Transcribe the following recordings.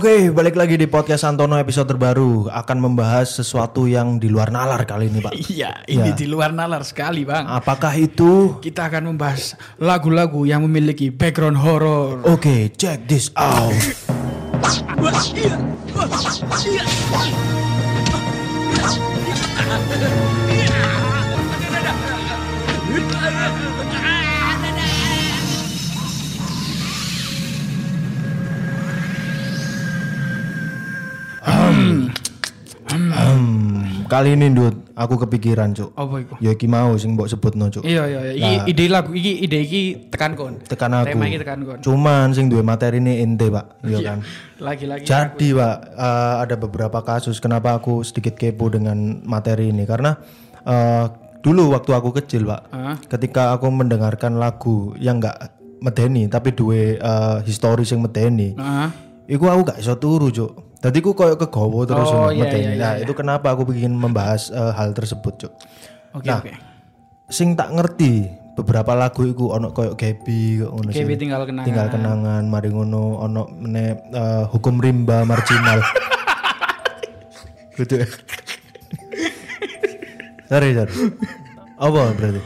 Oke, balik lagi di podcast Antono episode terbaru akan membahas sesuatu yang di luar nalar kali ini, Pak. Iya, ini di luar nalar sekali, Bang. Apakah itu? Kita akan membahas lagu-lagu yang memiliki background horror. Oke, check this out. kali ini Dut, aku kepikiran, Cuk. Apa itu? Ya iki mau sing mbok sebutno, Cuk. Iya, iya, iya. Iki ide lagu, iki ide iki tekan kon. Tekan aku. Tema iki tekan kon. Cuman sing duwe materi ini ente, Pak. Iya kan? Lagi-lagi. Jadi Pak, eh, ada beberapa kasus kenapa aku sedikit kepo dengan materi ini karena eh, dulu waktu aku kecil Pak, Hah? ketika aku mendengarkan lagu yang enggak medeni tapi duwe eh, historis yang medeni, Heeh. Iku aku gak iso turu, Cuk. Tadi ku koyo kegowo terus Oh, iya, medeni. iya, Nah, itu kenapa aku ingin membahas eh, hal tersebut, Cuk. Oke, Nah, oke. Sing tak ngerti beberapa lagu iku ono koyo Gaby kok ngono tinggal kenangan. Tinggal kenangan, mari ngono ono meneh eh, hukum rimba marginal. gitu ya. Sorry, sorry. Apa berarti?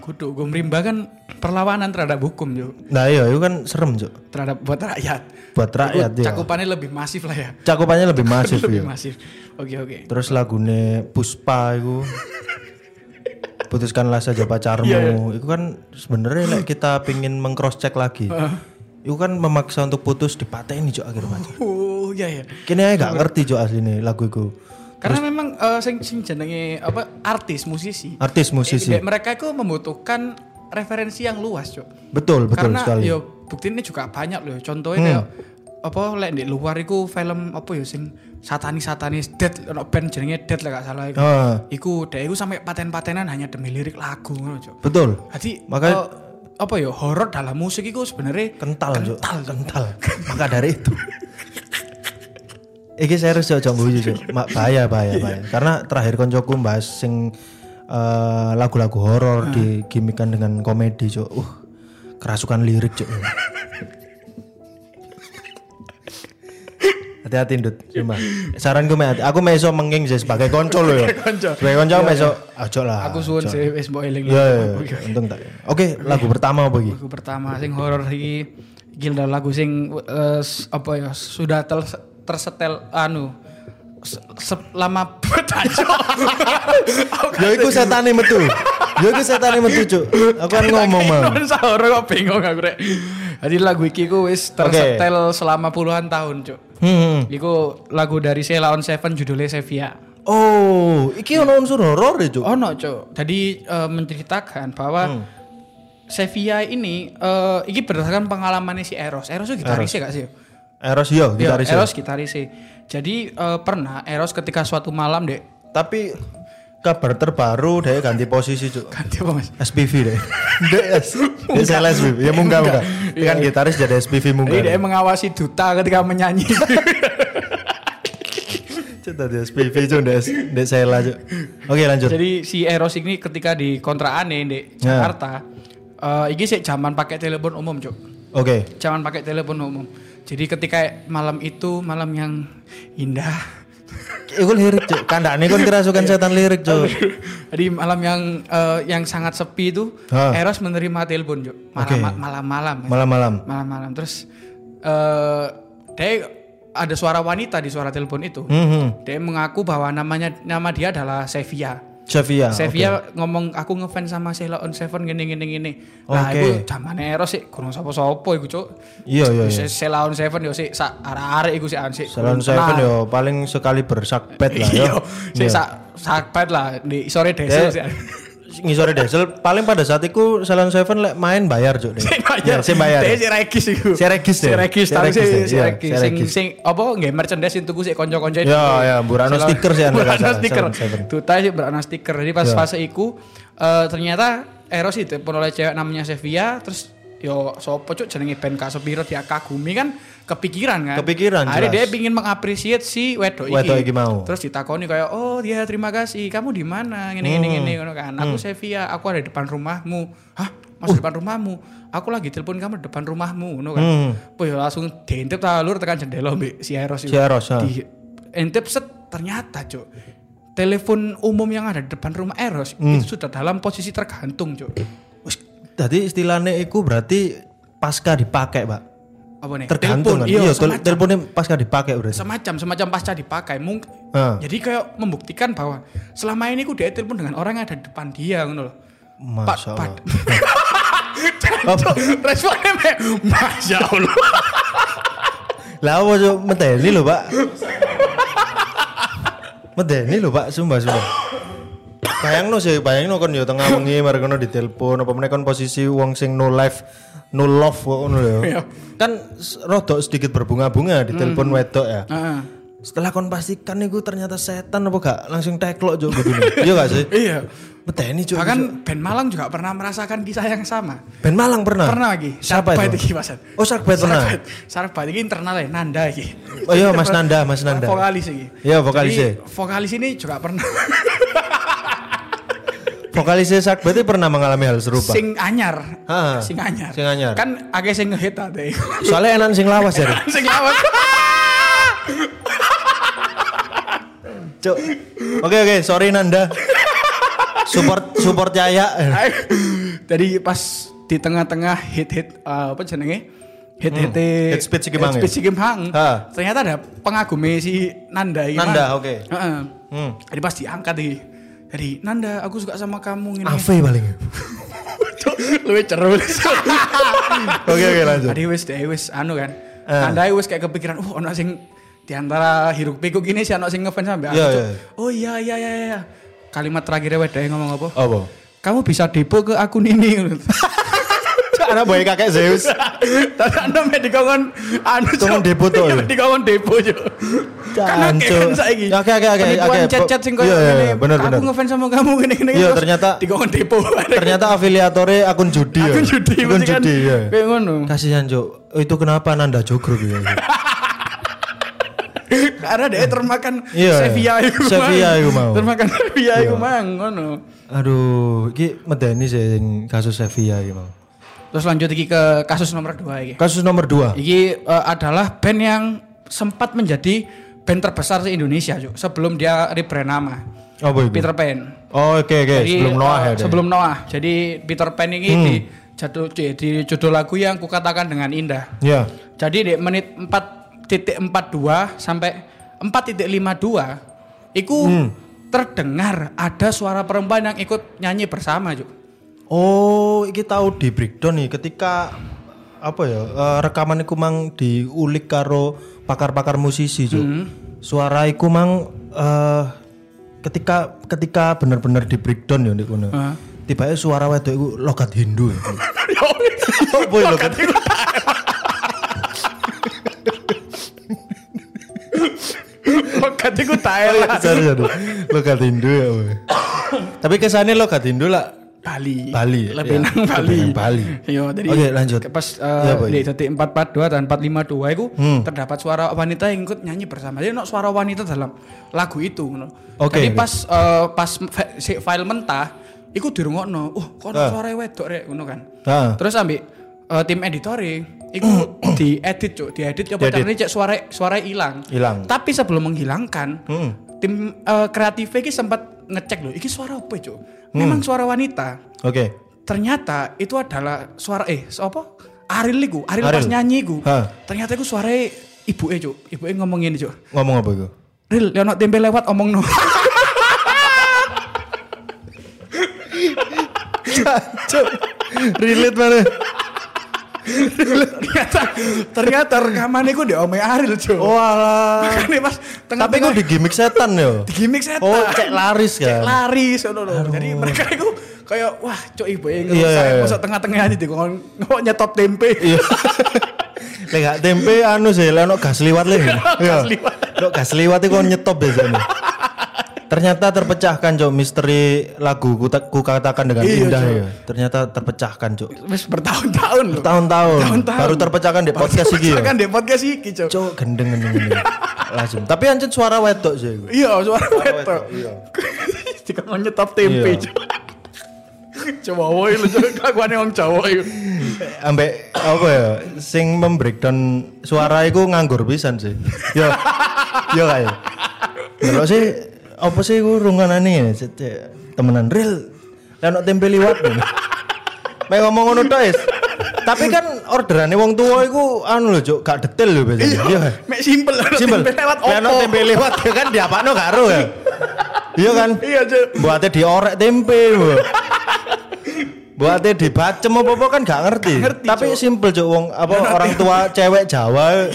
Kudu hukum rimba kan perlawanan terhadap hukum, yo. Nah iya, itu kan serem, Cuk. Terhadap buat rakyat. Buat rakyat ya. Cakupannya lebih masif lah ya. Cakupannya lebih masif lebih ya. masif. Oke, oke. Terus lagune Puspa itu putuskanlah saja pacarmu. Iya, Itu kan sebenarnya like, kita pingin mengcross check lagi. Itu kan memaksa untuk putus dipateni Cuk akhir pacar. Oh, iya ya. Kini aja gak ngerti Cuk asli lagu itu. Karena memang eh, sing sing jenenge apa artis musisi. Artis musisi. Eh, mereka itu membutuhkan referensi yang luas, Cuk. Betul, betul Karena sekali. Hmm. yo bukti ini juga banyak loh. Contohnya kayak apa lek di luar iku film apa ya sing satanis satanis dead ono band jenenge dead lah gak salah iku. Ah, Iku deh iku sampai paten-patenan hanya demi lirik lagu ngono, Cuk. betul. Jadi Makanya- eh, apa ya horor dalam musik itu sebenarnya Kental, kental, Cuk. Kental. Maka dari itu. Iki serius Cuk, Cuk, guyu, Cuk. Mak bahaya, bahaya, bahaya. Karena terakhir koncoku bahas sing eh, lagu-lagu horor digimikan dengan komedi, Cuk. Uh, kerasukan lirik, Cuk. Hati-hati Ndut, sumpah. Saran gue aku meso menging sih sebagai konco loh ya. Sebagai konco meso aja lah. Aku suwun sih wis mbok eling. Iya, iya, iya. untung tak. Oke, lagu pertama apa iki? Lagu pertama sing horor iki gila lagu sing eh, apa ya sudah tel- tersetel anu selama bertajuk. Ya iku setane metu. Ya iku setane metu, Cuk. Aku kan ngomong mau. Non horor kok bingung aku rek. Jadi lagu iki ku wis tersetel selama puluhan tahun, Cuk. Hmm. Iku lagu dari Sheila on Seven judulnya Sevilla. Oh, iki ono unsur horor ya, Cuk. Oh no, Cuk. Jadi eh, menceritakan bahwa Hmm. Sevilla ini eh iki berdasarkan pengalamannya si Eros. Eros itu gitarisnya gak sih? Eros yo, Iya, gitaris. yo. Eros gitarisnya. Jadi eh, pernah Eros ketika suatu malam dek Tapi kabar terbaru dia ganti posisi, Cuk. ganti apa mas? SPV deh. Dia salah SPV. Ya munggah munggah. Dia kan gitaris jadi SPV munggah. Dia mengawasi duta ketika menyanyi. Cuk tadi SPV Cuk, DS. DS Sela, Cuk. Oke, lanjut. Jadi si Eros ini ketika di kontraane di Ya. Jakarta, eh iki sih zaman pakai telepon umum cuk. Oke. Zaman pakai telepon umum. Jadi ketika malam itu malam yang indah. Iku lirik, Cuk. Kandane kon kerasukan setan lirik, Cuk. Jadi malam yang eh, yang sangat sepi itu Ha. Eros menerima telepon cuk. Oke. Malam malam-malam. Malam-malam. Malam-malam terus eh dia ada suara wanita di suara telepon itu. Hmm. Dia mengaku bahwa namanya nama dia adalah Sevilla. Sevilla. Sevilla ngomong aku ngefans sama Sheila on Seven gini gini gini. Nah, Oke. itu zamane Eros sih kurang sapa-sapa iku, Cuk. Iya, iya, iya. Sheila on Seven yo sik sak arek-arek iku sik an sik. Salon kurang Seven yo paling sekali bersakpet lah yo. Iya, sik sak sakpet lah di sore desel sik. Ngisore Desel paling pada saat itu Salon Seven lek main bayar cuk deh. Ya, bayar. sik bayar. Dia sik regis iku. Si regis Si regis Si tapi si iya, regis si sing sing apa nggih merchandise itu sik kanca-kanca Ya, ya, Burano stiker sih, anda Burano stiker. Duta sih Burano stiker. Jadi pas Ya. fase iku eh, ternyata Eros itu pun oleh cewek namanya Sevilla terus yo sopo cuk jenenge band Kasepiro dia kagumi kan kepikiran kan. Kepikiran, Akhirnya dia pingin mengapresiasi si wedok iki. Wedok iki mau. Terus ditakoni kayak, "Oh, dia terima kasih. Kamu di mana?" Gini Hmm. gini gini ngono kan. Aku Sevilla, aku ada di depan rumahmu. Hah? masuk depan rumahmu. Aku lagi telepon kamu depan rumahmu, ngono kan. Hmm. Wih, langsung diintip ta lur tekan jendela mbek si Eros Si Eros, ha. Di intip set ternyata, Cuk. Telepon umum yang ada di depan rumah Eros Hmm. itu sudah dalam posisi tergantung, Cuk. Jadi istilahnya itu berarti pasca dipakai, Pak. Apa nih? Tergantung kan. Iya, semacam, teleponnya pasca dipakai berarti. semacam semacam pasca dipakai. Mungkin Ah. jadi kayak membuktikan bahwa selama ini ku dia telepon dengan orang yang ada di depan dia ngono loh. Masya Allah. Responnya kayak Masya Allah. Lah apa cok medeni lho, Pak. medeni lho, Pak, sumpah sumpah. Bayangno sih, bayangno kon yo tengah wengi mari kono ditelepon apa meneh kon posisi wong sing no life, no love kok ngono lho. Iya. Kan rodok sedikit berbunga-bunga ditelepon wedok ya. Heeh. Setelah kon pastikan itu ternyata setan apa gak langsung teklok cok begini. Iya gak sih? Iya. Medeni cok. Bahkan Ben Malang juga pernah merasakan kisah yang sama. Ben Malang pernah. Pernah lagi. Siapa itu? iki, Mas. Oh, Sarbat pernah. Sarbat iki internal ya, Nanda iki. Oh iya Mas Nanda, Mas Nanda. Vokalis iki. Iya, vokalis Jadi, ya. vokalis ini juga pernah Vokalisnya Sak berarti pernah mengalami hal serupa. sing anyar. Ha, Sing anyar. sing anyar. Kan agak sing ngehit. Soalnya enak sing lawas ya. sing lawan. Cuk. Oke oke, sorry Nanda. Support support Yaya. Jadi pas di tengah-tengah hit-hit eh, apa jenenge? Hmm, hit speech iki mang ya? hit speech iki mang. Ha. Ternyata ada pengagumi si Nanda ini. Nanda, oke. Heeh. Hmm. Jadi pas diangkat iki. Jadi Nanda, aku suka sama kamu ngene. Ave paling. Cuk, Luwe ceru. Oke oke lanjut. Tadi wis deh wis anu kan. Eh. Nanda wis kayak kepikiran, oh ono sing di antara hiruk pikuk gini sih ono sing ngefans sampe aku. Iya, Cuk. iya. Oh iya iya iya iya. Kalimat terakhirnya wedake ngomong apa? Apa? Kamu bisa depo ke akun ini. Anak boy kakek Zeus. Tapi anda mek dikongkon anu Dikongkon depo tuh, ya? Dikongkon depo yo. Kan akeh Jancuk. kan saiki. Oke, oke, oke, oke. chat-chat sing koyo Iya, iya, ngene. bener, bener. Aku ngefans sama kamu gini gini. Iya, ternyata- dikongkon depo. Ternyata afiliatornya akun judi ya. akun judi Akun kan judi ya. Kayak ngono. Kasihan Cuk. Oh, itu kenapa Nanda jogrok ya? Karena dia termakan Iya, Sevilla iku. Sevilla mang. iku mau. Iya. Termakan Sevilla iku mang ngono. Aduh, iki medeni sih sing kasus Sevilla iki mau. Terus lanjut iki ke kasus nomor 2 iki. Kasus nomor dua. Iki eh, adalah band yang sempat menjadi band terbesar di Indonesia, Cuk. Sebelum dia rebrand nama. Apa itu? Peter Pan. Oh, oke oke, Jadi, sebelum Noah eh, ya. Sebelum Noah. Jadi Peter Pan ini Hmm. di judul di judul lagu yang kukatakan dengan indah. Ya. Jadi di menit 4.42 sampai 4.52 itu Hmm. terdengar ada suara perempuan yang ikut nyanyi bersama, Cuk. Oh, iki tahu di breakdown nih ketika apa ya eh, rekaman iku mang diulik karo pakar-pakar musisi Cuk. Hmm. Suara iku mang eh, ketika ketika bener-bener di breakdown ya nih kono. Heeh. Tiba suara wedok iku logat Hindu. ya. Oh, boy, logat. Logat iku Thailand. Logat Hindu ya. Tapi kesannya logat Hindu lah Bali. Bali, Lebih ya. nang Bali. Lebih Bali. Iya, jadi Oke, lanjut. Pas uh, Boy. di detik 442 dan 452 itu Hmm. terdapat suara wanita yang ikut nyanyi bersama. Jadi ono suara wanita dalam lagu itu ngono. Oke, Jadi oke. pas uh, pas si file mentah iku dirungokno. Oh, kok Ah. suara wedok rek ngono kan. Ah. Terus ambil uh, tim editore iku diedit cuk, diedit coba Diedit. caranya cek suara suara hilang. Hilang. Tapi sebelum menghilangkan, Hmm. tim uh, kreatif iki sempat ngecek loh, iki suara apa cuk? Hmm. Memang suara wanita. Oke. Ternyata itu adalah suara eh apa? Aril iku, Aril, Ariel. pas nyanyi iku. Ternyata iku suara ibu e cuk, ibu e ngomong ngene cuk. Ngomong apa itu? Ril, ya ono tempe lewat omong no. Cuk. Relate mana? Ternyata ternyata rekaman iku di ome Aril cuk. Oh alah. Makanya pas tengah Tapi kok di gimmick setan yo. di gimmick setan. Oh, cek laris Cek kan. laris ngono lho. Jadi mereka itu kayak wah cuk ibu Iya, iya, ngerusak iya. masuk tengah-tengah aja di ngomong nyetop tempe. Iya. Lek tempe anu sih, lek gas liwat lek. Gas liwat. Lek gas liwat itu nyetop biasanya. Ternyata terpecahkan cok misteri lagu ku, ku katakan dengan Iya, indah Cok. ya. Ternyata terpecahkan cok. Wis bertahun-tahun loh. Tahun-tahun Tahun-tahun. baru terpecahkan di podcast iki ya. Kan di podcast iki. Cok gendeng gendeng gendeng. Lazim. Tapi ancet suara wedok sih. Iya, suara wedok. Iya. Jika mau nyetop tempe. Iya. Jawa woi lu kelakuane wong Jawa iku. ambek apa ya sing membreakdown suara iku nganggur pisan sih yo yo kayak terus sih apa sih iku runganane cek, temenan real lan tempe liwat Mek ngomong ngono tok Is. Tapi kan orderane wong tua iku anu lho, Cuk, gak detail lho biasanya. Iya. Mek simpel Simpel. lewat Nek opo. tempe liwat ya kan diapakno karo ya. Iya kan? Iya, Cuk. Buatnya diorek tempe, Bu. Buatnya dibacem apa-apa kan gak ngerti. ngerti, Tapi simpel Cuk wong apa orang tua cewek Jawa.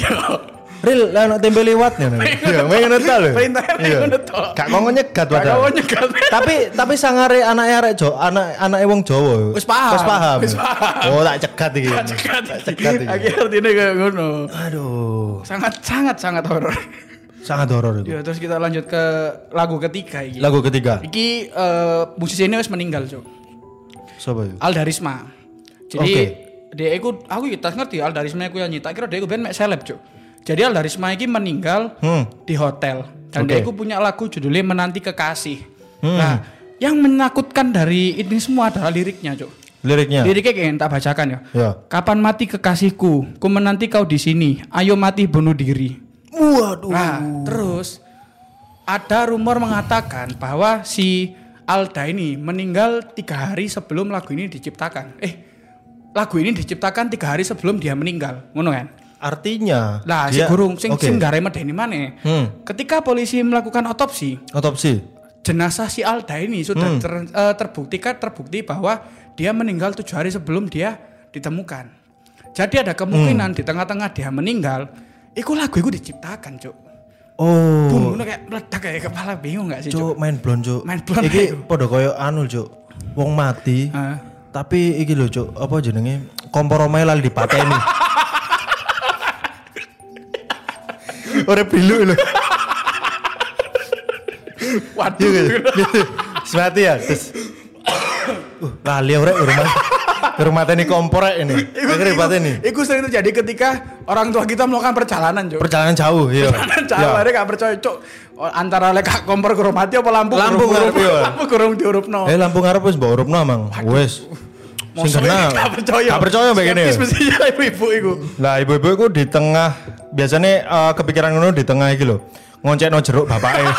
Real lah ono tempe liwat ngono. Iya, mek ngono ta lho. Perintahnya mek Iya. ngono tok. Gak ngomong nyegat Gak padahal. kau nyegat. tapi tapi sangare anake arek Jo, anak anake wong Jawa. Wis paham. Wis paham. Wis paham. Oh, tak cegat iki. Cekat. Tak cegat iki. Akhirnya artinya kayak ngono. Aduh, Sangat sangat sangat horor. sangat horor itu. Ya, terus kita lanjut ke lagu ketiga iki. Lagu ketiga. Iki eh, musisi ini wis meninggal, Cuk. Siapa itu? Alda Risma. Jadi Oke. dia iku aku tak ngerti Alda Risma iku yang tak kira dia iku ben mek seleb, Cuk. Jadi Alda Risma iki meninggal Hmm. di hotel dan Oke. dia iku punya lagu judulnya Menanti Kekasih. Hmm. Nah, yang menakutkan dari ini semua adalah liriknya, Cuk. Liriknya. Liriknya kayak tak bacakan ya. Ya. Kapan mati kekasihku? Ku menanti kau di sini. Ayo mati bunuh diri. Waduh. Nah, terus ada rumor mengatakan bahwa si Alda ini meninggal tiga hari sebelum lagu ini diciptakan. Eh, lagu ini diciptakan tiga hari sebelum dia meninggal, ngono kan? Artinya Lah, si gurung sing Oke. sing gare medeni maneh. Hmm. Ketika polisi melakukan otopsi, Otopsi. jenazah si Alda ini sudah Hmm. ter, eh, terbuktikan terbukti bahwa dia meninggal tujuh hari sebelum dia ditemukan. Jadi ada kemungkinan Hmm. di tengah-tengah dia meninggal, iku lagu itu diciptakan, cuk. Oh. Ngono kayak meledak kayak kepala bingung gak sih, Cuk, cuk? main blon, Cuk. Main blon Iki padha koyo anu, Cuk. Wong mati. Ah. Tapi iki lho, Cuk, apa jenenge? Kompor omahe lali dipateni. Ora bilu lho. Waduh. Iya gitu. Semati ya, terus. Uh, lali ora rumah. Rumah tani kompor rek ini. Akhirnya pateni. Iku sering terjadi ketika orang tua kita melakukan perjalanan, Cuk. Perjalanan jauh, iya. Jauh, Ya. mereka gak percaya, Cuk. Antara lek gak kompor kurung mati apa lampu Lampu ngarep, iya. Lampu kurung diurupno. Eh lampu ngarep wis mbok urupno mang. Wis. Sing Mosok kena. ini Gak percaya. Gak percaya mbek kene. Skeptis mestinya ibu-ibu iku. Lah ibu-ibu iku di tengah biasanya eh, kepikiran ngono di tengah iki lho. Ngoncekno jeruk bapake.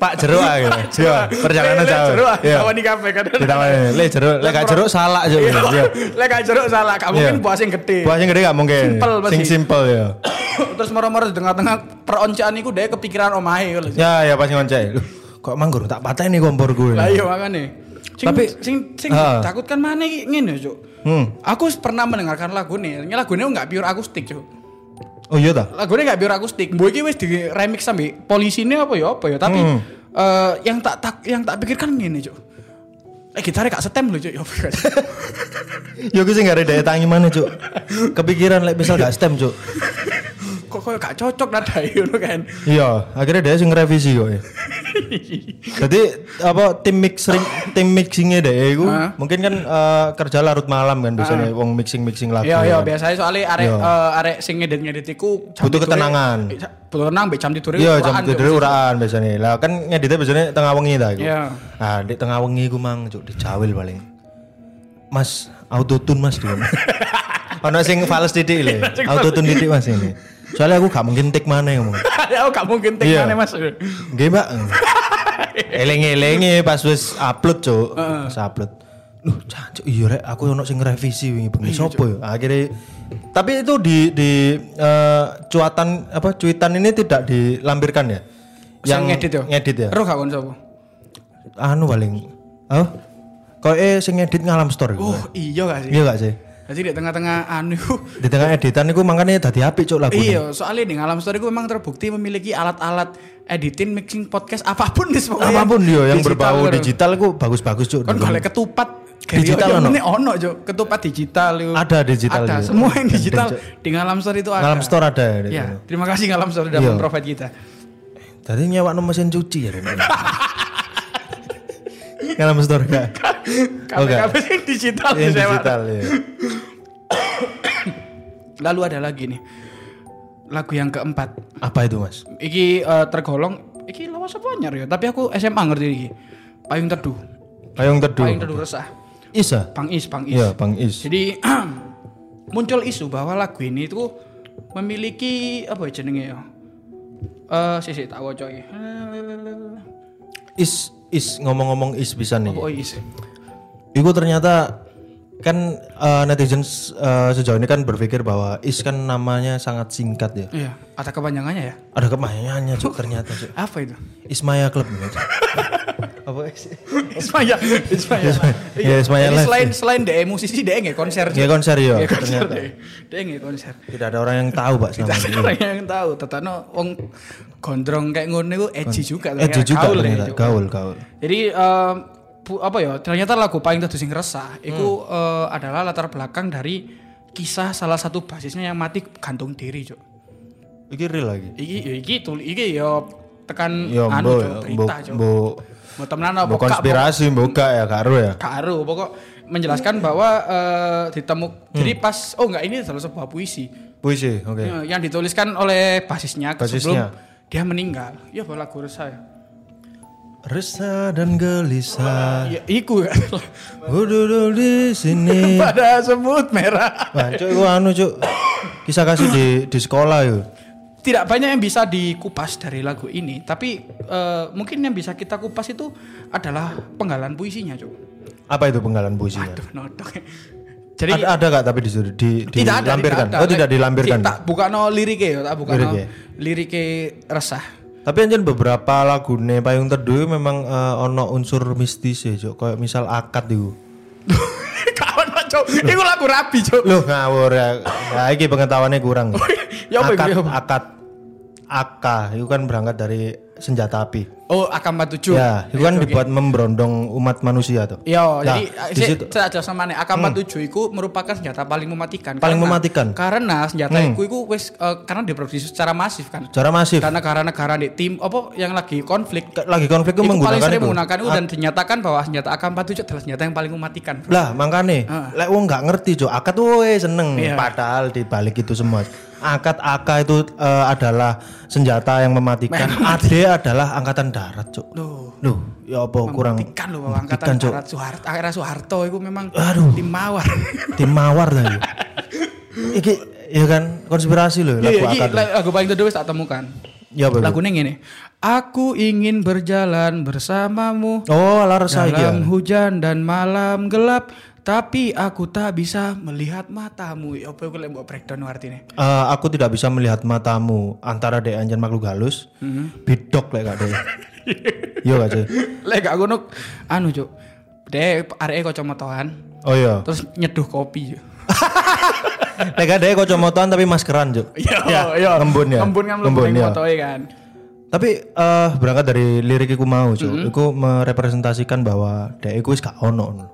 Pak jeruk ae. Iya, perjalanan jauh. jeruk, Iya. tawani kafe kan. Ditawani, le jeruk, lek gak jeruk salah aja. Iya. Iya. Lek gak jeruk salah, gak mungkin Iya. buah sing gede. Buah sing gede gak mungkin. Simpel pasti. Sing simpel ya. Terus moro-moro di tengah-tengah peroncean iku dia kepikiran omahe lho. Ya ya pas ngoncek. Loh, kok manggur tak pateni kompor gue. Lah iya makane. Sing, Tapi- sing sing Ah. takutkan mana iki ngene, Cuk. Hmm. Aku pernah mendengarkan lagu nih. Ini lagu ini nggak pure akustik, Cuk. Oh iya ta? Lagu ini nggak pure akustik. Mbok iki wis di remix sampe polisi ini apa ya apa ya. Tapi Hmm. eh, yang tak tak yang tak pikirkan ngene, Cuk. Eh gitarnya gak setem loh, Cuk. Ya apa? Yo gue sing gak ada daya tangi mana, Cuk. Kepikiran lek misal gak stem, Cuk. Kok koyo gak cocok nada ngono kan. Iya, akhirnya dia sing revisi kok ya. Jadi apa tim mixing tim mixingnya deh Hah? mungkin kan eh, kerja larut malam kan biasanya wong mixing mixing lagu. Iya, iya, kan. biasanya soalnya arek Iya. eh, arek sing ngedit-ngedit iku Butuh ketenangan. Eh, Butuh tenang, mbek jam tidur Iya jam tidur uraan biasanya. Lah kan ngeditnya biasanya tengah wengi ta iku. Iya. Nah, di tengah wengi iku mang cuk dijawil paling. Mas, autotune Mas dulu. Ono sing fals titik lho. Autotune titik Mas ini. Soalnya aku gak mungkin tik mana ngomong. Ya gak mungkin tek Iya. maneh, Mas. Nggih, Mbak. Eleng-elenge pas wis upload, Cuk. Pas upload. Loh, cancuk iya rek, aku ono sing revisi wingi bengi sopo ya? Akhirnya tapi itu di di eh, cuatan apa cuitan ini tidak dilampirkan ya? Yang ngedit ya? Ngedit ya? Roh gak kon sapa? Anu paling. Oh. Kok eh sing ngedit ngalam store iku. Oh, iya gak sih? Iya gak sih? Jadi di tengah-tengah anu Di tengah editan iku makanya dadi apik cuk lagu. Iya, soalnya di Ngalam Story gue memang terbukti memiliki alat-alat editing, mixing podcast apa pun nih pokoknya. Apa pun dia yang berbau digital iku bagus-bagus cuk. Kan golek ketupat Digital ono? Ini ono, Jo. Ketupat digital itu. Ada digital Ada, juga. semua yang digital di Ngalam Story itu ada. Ngalam store ada ya. di Ya, terima kasih Ngalam Story sudah Iya. memprovide kita. Tadi nyewa mesin cuci ya. Ngalam store enggak? Oh, enggak. Kabeh yang digital disewa. digital ya. Lalu ada lagi nih. Lagu yang keempat. Apa itu, Mas? Iki eh, tergolong iki lawas apa anyar ya, tapi aku SMA ngerti iki. Payung Teduh. Payung Teduh. Payung Teduh Resah. Isa. Bang Is, Bang Is. Iya, Bang Is. Jadi muncul isu bahwa lagu ini itu memiliki apa ya jenenge ya? Eh, sisi tak waca iki. Is is ngomong-ngomong is bisa nih. Apa is? Iku ternyata kan eh, netizen eh, sejauh ini kan berpikir bahwa is kan namanya sangat singkat ya. Iya, ada kepanjangannya ya? Ada kepanjangannya cuk ternyata cuk. Apa itu? Ismaya Club ya. Apa? Ismaya, Ismaya. Iya, Ismaya Jadi selain selain DE musisi DE nggak konser. Ya konser ya Nggak konser ternyata. DE. DE nggak konser. Tidak ada orang yang tahu Pak Tidak ada orang yang tahu, tetano wong gondrong kayak ngono itu edgy juga. Edgy juga Gaul ya, ternyata. Cuk. Gaul, gaul. Jadi bu- apa ya? Ternyata lagu paling teduh sing resah itu Hmm. eh, adalah latar belakang dari kisah salah satu basisnya yang mati gantung diri, Cuk. Iki real lagi. Iki ya iki tul iki ya tekan Ya anu ya, berita, mbok Mbok temenan apa konspirasi gak ya karo ya. Karo pokok menjelaskan bahwa eh, ditemuk jadi Hmm. pas oh enggak ini adalah sebuah puisi Puisi, oke. Ya, yang dituliskan oleh basisnya, Basisnya. sebelum dia meninggal. Ya lagu resah ya. Resah dan gelisah. Ya iku ya. Duduk di sini. Pada semut merah. Wah, cuk iku anu cuk. Kisah kasih di di sekolah yuk. Tidak banyak yang bisa dikupas dari lagu ini, tapi eh, mungkin yang bisa kita kupas itu adalah penggalan puisinya, Cuk. Apa itu penggalan puisinya? Aduh, nodok. Jadi ada ada gak tapi di di, di tidak ada, dilampirkan? tidak ada. Oh tidak dilampirkan. Tak bukan no lirike tak bukan no lirike resah. Tapi anjen beberapa lagu Payung Teduh memang eh, ono unsur mistis ya, Cuk. Kayak misal akad itu. Kawan Cuk. Iku lagu rabi, Cuk. Loh ngawur ya. Nah, iki pengetahuannya kurang. Ya apa akad, ya apa? akad AK itu kan berangkat dari senjata api. Oh, AK-47. Ya, itu kan dibuat memberondong umat manusia tuh. Yo, Nah, jadi di saya situ- saya aja sama nih AK-47 itu merupakan senjata paling mematikan. Paling Karena- mematikan. Karena senjata Hmm. itu itu wis eh, karena diproduksi secara masif kan. Secara masif. Dan negara-negara di tim apa yang lagi konflik Lagi konflik itu itu paling menggunakan sering itu. menggunakan itu dan dinyatakan bahwa senjata AK-47 adalah senjata yang paling mematikan. bro. Lah makanya, lek wong nggak ngerti cok, akad tuh seneng. Iya. Padahal di balik itu semua, akad AK itu eh, adalah senjata yang mematikan. AD adalah angkatan darat cok. Loh, Loh, ya apa kurang mematikan loh angkatan Cuk. darat Soeharto, akhirnya Soeharto itu memang Aduh. tim mawar. tim mawar tadi. Iki ya kan konspirasi loh lagu Iya, iki akad. lagu paling wis tak temukan. Ya itu? Lagunya gini. Aku ingin berjalan bersamamu Oh, alar saya dalam hujan dan malam gelap, tapi aku tak bisa melihat matamu. Ya apa iku lek mbok breakdown artinya? Eh, aku tidak bisa melihat matamu antara dek anjen makhluk halus, Mhm. bidok lek gak dek. Yo gak sih? Lek gak ngono anu, Cuk. Dek areke kacamataan, Oh iya. terus nyeduh kopi. Cuk. Lek gak dek kocomotoan tapi maskeran juk. Iya, iya. Ngembun ya. Ngembun kan Ngembun, ya. motoe kan. Tapi eh berangkat dari lirik iku mau, Cuk. Mm-hmm. Iku merepresentasikan bahwa dek iku wis gak ono.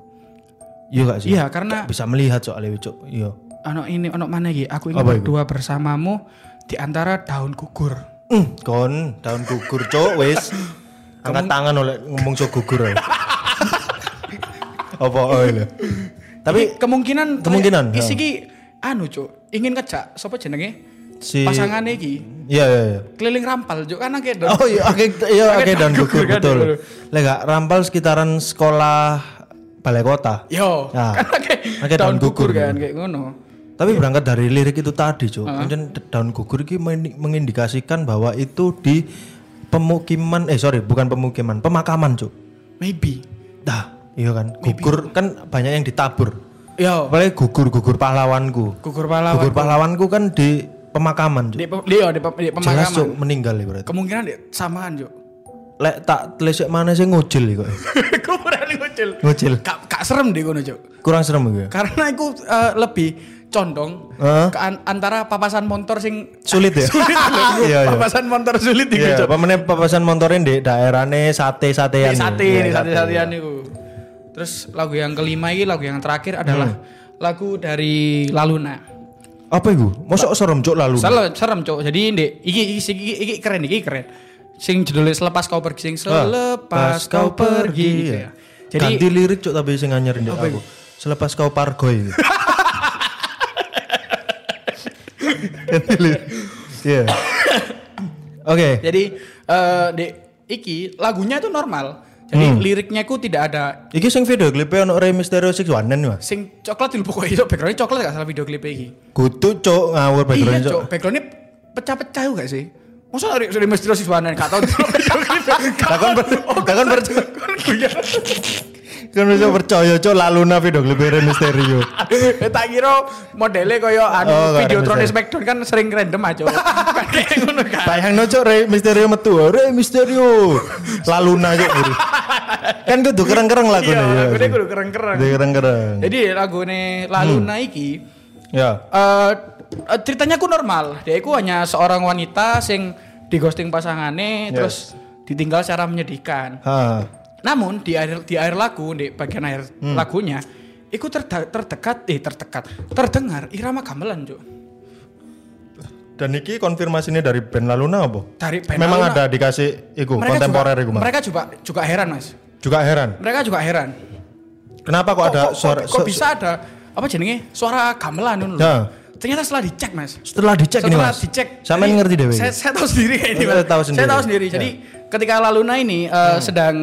Iya gak sih? Iya, karena Bisa melihat soalnya, Cuk. Iya. ano ini ono mana iki? Aku ingin berdua bersamamu di antara daun gugur. Hmm, kon daun gugur, Cuk, wis. Angkat tangan oleh ngomong cuk gugur. Apa oh iya. Tapi kemungkinan Kemungkinan, isi ki anu cuk ingin ngejak sapa jenenge Si pasangannya iki Iya, iya, iya. keliling rampal cuk kan akeh. Oh iya, oke, iya, oke dan gugur kan, betul. Lek gak rampal sekitaran sekolah balai kota. Yo, Ya. kan akeh Akeh daun gugur gugur, kan kayak ngono. Tapi berangkat dari lirik itu tadi, Cuk. Kemudian daun gugur ini men- mengindikasikan bahwa itu di pemukiman eh sorry, bukan pemukiman, pemakaman, Cuk. Maybe. Dah, iya kan. Gugur kan banyak yang ditabur. Yo, Apalagi gugur-gugur pahlawanku. gugur pahlawan. Gugur pahlawanku kan di pemakaman, Cuk. Di, di, yo, di, di Jelas, pemakaman. Cuk, meninggal ya berarti. Kemungkinan di, samaan cuk. Lek tak telesek mana sih ngucil kok. Kuburan ngucil. Ngucil. Kak, kak serem deh ngono cuk. Kurang serem gue. Karena itu eh, lebih condong ke an- antara papasan motor sing Sulit ya? sulit. Iya, iya. papasan motor sulit iku Iya, cuk. apa meneh papasan motorin di daerahnya sate-satean. Di sate, di sate-satean itu. Terus lagu yang kelima ini, lagu yang terakhir adalah lagu dari Laluna. Apa itu? Mosok serem cuk lalu. Salah serem cok. Jadi ndek iki iki, iki, iki, iki keren iki keren. Sing judulnya selepas kau pergi sing selepas kau pergi gitu ya. Jadi ganti lirik cuk tapi sing anyar ndek aku. Selepas kau pargoy. ganti lirik. Iya. Oke. jadi eh dek iki lagunya itu normal. Jadi Hmm. liriknya ku tidak ada Iki sing video klipnya ono Rey Mysterio 61 Mas. sing coklat dulu pokoknya itu backgroundnya coklat gak salah video klip iki. Kudu cok ngawur Iya background cok. backgroundnya pecah-pecah juga sih. Masa dari dari Misteri Siswana gak klip. Takon ber takon ber Iya. kan bisa percaya cok laluna video Mysterio. Eh, tak kira modelnya kaya anu Oh, video ada Tron misalnya. Smackdown kan sering random aja. Kan kayak ngono kan. Bayang cok Rey Mysterio metu. Rey Mysterio. Laluna cok. kan kudu kereng-kereng Iya, lagunya. lagunya kudu keren-keren. Kudu kereng-kereng. Jadi lagune Laluna iki Ya. eh eh, ceritanya ku normal. Dia ku hanya seorang wanita sing di ghosting pasangane terus ditinggal secara menyedihkan. Ha. Namun di akhir di akhir lagu di bagian akhir lagunya iku terda- terdekat eh terdekat terdengar irama gamelan, Cuk. Dan iki konfirmasinya dari band Laluna apa? Dari band Memang Laluna. ada dikasih iku kontemporer juga, iku Mas. Mereka juga juga heran, Mas. Juga heran. Mereka juga heran. Kenapa kok, ada kok, suara kok, kok bisa ada apa jenenge suara gamelan ngono lho. Ya. Ternyata setelah dicek, Mas. setelah dicek ini setelah Mas? dicek Sampean jadi ngerti deh. saya, saya tahu sendiri ini Mas. tahu saya sendiri. tahu sendiri jadi ketika Laluna ini uh, Hmm. sedang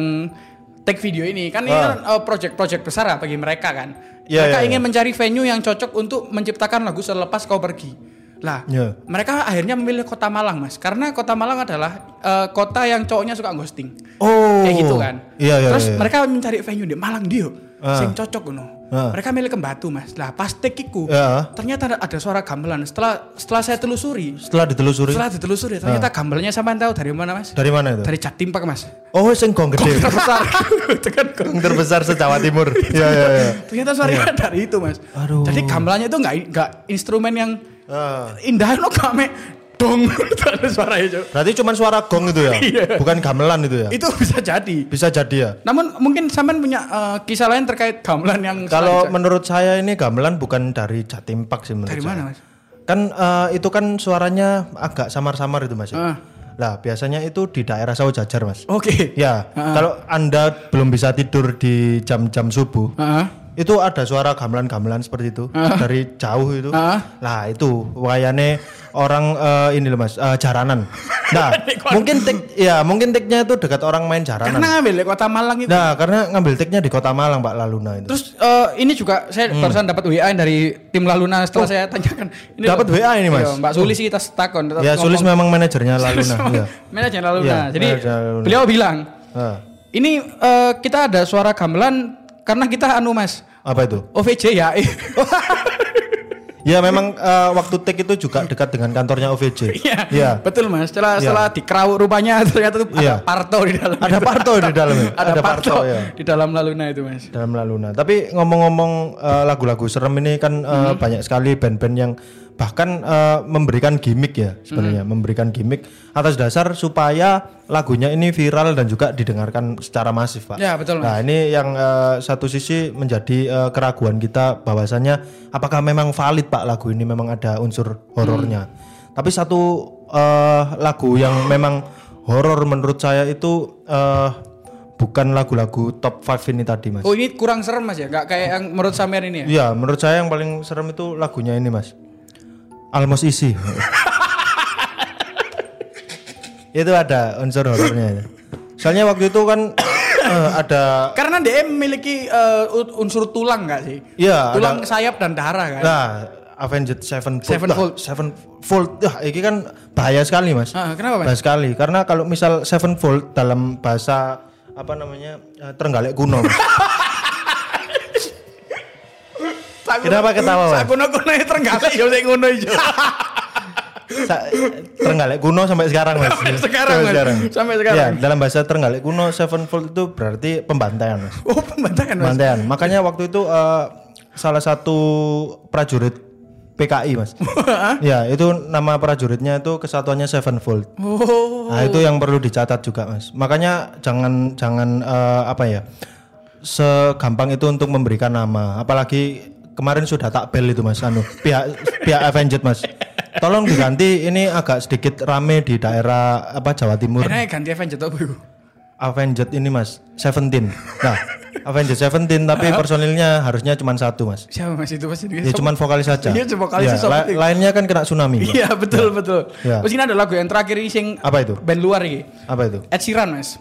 take video ini kan ini Ah. kan uh, project-project besar lah bagi mereka kan Iya, mereka iya, ingin iya. mencari venue yang cocok untuk menciptakan lagu selepas kau pergi lah Iya. mereka akhirnya memilih kota Malang mas karena kota Malang adalah uh, kota yang cowoknya suka ghosting Oh. kayak gitu kan Iya iya. terus iya. mereka mencari venue di Malang dia Ah. sing cocok ngono Mereka milih ke Batu mas lah pas take iku Ya. ternyata ada, suara gamelan setelah setelah saya telusuri Setelah ditelusuri setelah ditelusuri ternyata gamelannya sampean tahu dari mana mas dari mana itu? dari Jatim Pak mas Oh, sing gong gede. terbesar kan gong. Terbesar se Jawa Timur. Iya iya iya. ternyata suaranya dari itu mas Aduh. jadi gamelannya itu nggak nggak instrumen yang Ah. indah lo gak me dong itu ada suaranya Cok. Berarti cuma suara gong itu ya? Iya. Bukan gamelan itu ya? itu bisa jadi Bisa jadi ya? namun mungkin sampean punya eh, kisah lain terkait gamelan yang Kalau menurut saya ini gamelan bukan dari Jatim Pak sih menurut dari saya. mana mas Kan eh, itu kan suaranya agak samar-samar itu Mas. ya? Ah. Lah, biasanya itu di daerah Sawo Jajar, Mas. oke Ya, kalau Anda belum bisa tidur di jam-jam subuh, Heeh. Itu ada suara gamelan-gamelan seperti itu dari jauh itu. Lah, itu wayane orang eh, ini loh Mas, eh, jaranan. Nah, mungkin tik ya, mungkin tiknya itu dekat orang main jaranan. karena ngambil dari kota Malang itu Nah, karena ngambil tiknya di Kota Malang, Pak Laluna itu. Terus eh, ini juga saya Hmm. barusan dapat WA dari tim Laluna setelah saya tanyakan. Ini Oh. Dapat. WA ini, Mas? Iya, Mbak Sulis kita takon. ya, Sulis memang manajernya Laluna. Iya. Manajer Laluna. Iya, Jadi manajer Laluna. beliau bilang, Ah, ini eh, kita ada suara gamelan karena kita anu Mas. apa itu? OVJ ya. Ya memang eh, waktu take itu juga dekat dengan kantornya OVJ. Iya. Iya. Betul Mas. Setelah Iya. setelah dikerau rupanya ternyata tuh Iya. ada parto di dalam. Ada parto di dalamnya. ada, Ada parto, parto, ya. di dalam Laluna itu Mas. dalam Laluna. Tapi ngomong-ngomong eh, lagu-lagu serem ini kan eh, Hmm. banyak sekali band-band yang bahkan eh, memberikan gimmick ya sebenarnya, Hmm. memberikan gimmick atas dasar supaya lagunya ini viral dan juga didengarkan secara masif, Pak. Ya, betul, Mas. Nah, ini yang eh, satu sisi menjadi eh, keraguan kita bahwasannya apakah memang valid Pak lagu ini memang ada unsur horornya. Hmm. Tapi satu eh, lagu yang memang horor menurut saya itu eh, bukan lagu-lagu top 5 ini tadi, Mas. Oh ini kurang serem Mas ya? Gak kayak yang menurut Samer ini ya? Iya, menurut saya yang paling serem itu lagunya ini, Mas. Almost isi. itu ada unsur horornya. Soalnya waktu itu kan eh, ada Karena dia memiliki un- unsur tulang nggak sih? Iya, tulang sayap dan darah kan? nah Avenged Sevenfold. Sevenfold. Lah, Sevenfold. Wah, ini kan bahaya sekali, Mas. Ah, kenapa mas? Bahaya sekali karena kalau misal Sevenfold dalam bahasa apa namanya? eh, Terenggalek kuno. Mas. Kenapa ketawa? Sak kuno-kuno itu terenggalek ya saya ngono. Sa- Terenggalek kuno sampai sekarang mas. sekarang, Mas. Sampai sekarang. Ya, dalam bahasa Terenggalek kuno Sevenfold itu berarti pembantaian mas. Oh pembantaian mas. Pembantaian. Makanya waktu itu eh, salah satu prajurit PKI mas. ya itu nama prajuritnya itu kesatuannya Sevenfold. Oh. Nah itu yang perlu dicatat juga mas. Makanya jangan jangan eh, apa ya segampang itu untuk memberikan nama. Apalagi kemarin sudah tak bel itu mas. Anu pihak pihak Avenged mas. Tolong diganti ini agak sedikit rame di daerah apa Jawa Timur. Enaknya ganti Avenged apa iku? Avenged ini mas, Seventeen. Nah, Avenged Seventeen tapi personilnya harusnya cuma satu mas. Siapa mas itu mas itu? Ya cuman vokalis saja. Iya, cuma vokalis Ya, la- lainnya kan kena tsunami. Iya betul betul. Ya. Terus ini ada lagu yang terakhir ini sing Apa itu? band luar ini. Apa itu? Ed Sheeran mas.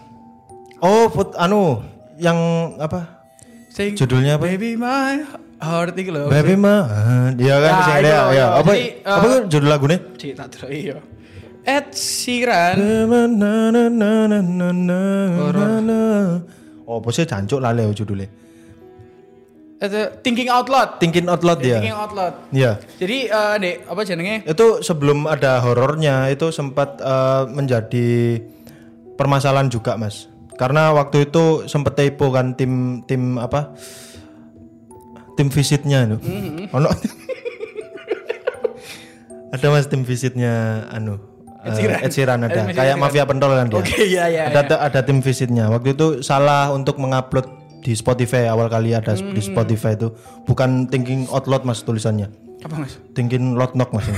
Oh, put, anu yang apa? Sing Judulnya apa? Baby my heart iki lho. Baby ma. Dia kan Nah, sing dia, ya. itu. Apa Jadi, eh, apa itu judul lagunya? Cik tak delok iya. Ed Sheeran. Oh, apa sih jancuk lali aku judulnya. Itu Thinking Out Loud. Thinking Out Loud ya. Thinking Out Loud. Iya. Jadi eh Dek, apa jenenge? Itu sebelum ada horornya itu sempat eh, menjadi permasalahan juga, Mas. Karena waktu itu sempat typo kan tim tim apa? Tim visitnya itu. Mm-hmm. Ono. ada Mas tim visitnya anu Ed eh, Sheeran. Ed Sheeran ada. Ed. Kayak mafia pentol kan dia. Oke, iya iya. ada iya. ada tim visitnya. Waktu itu salah untuk mengupload di Spotify awal kali ada Hmm. di Spotify itu bukan thinking out loud mas tulisannya Apa Mas? thinking loud knock mas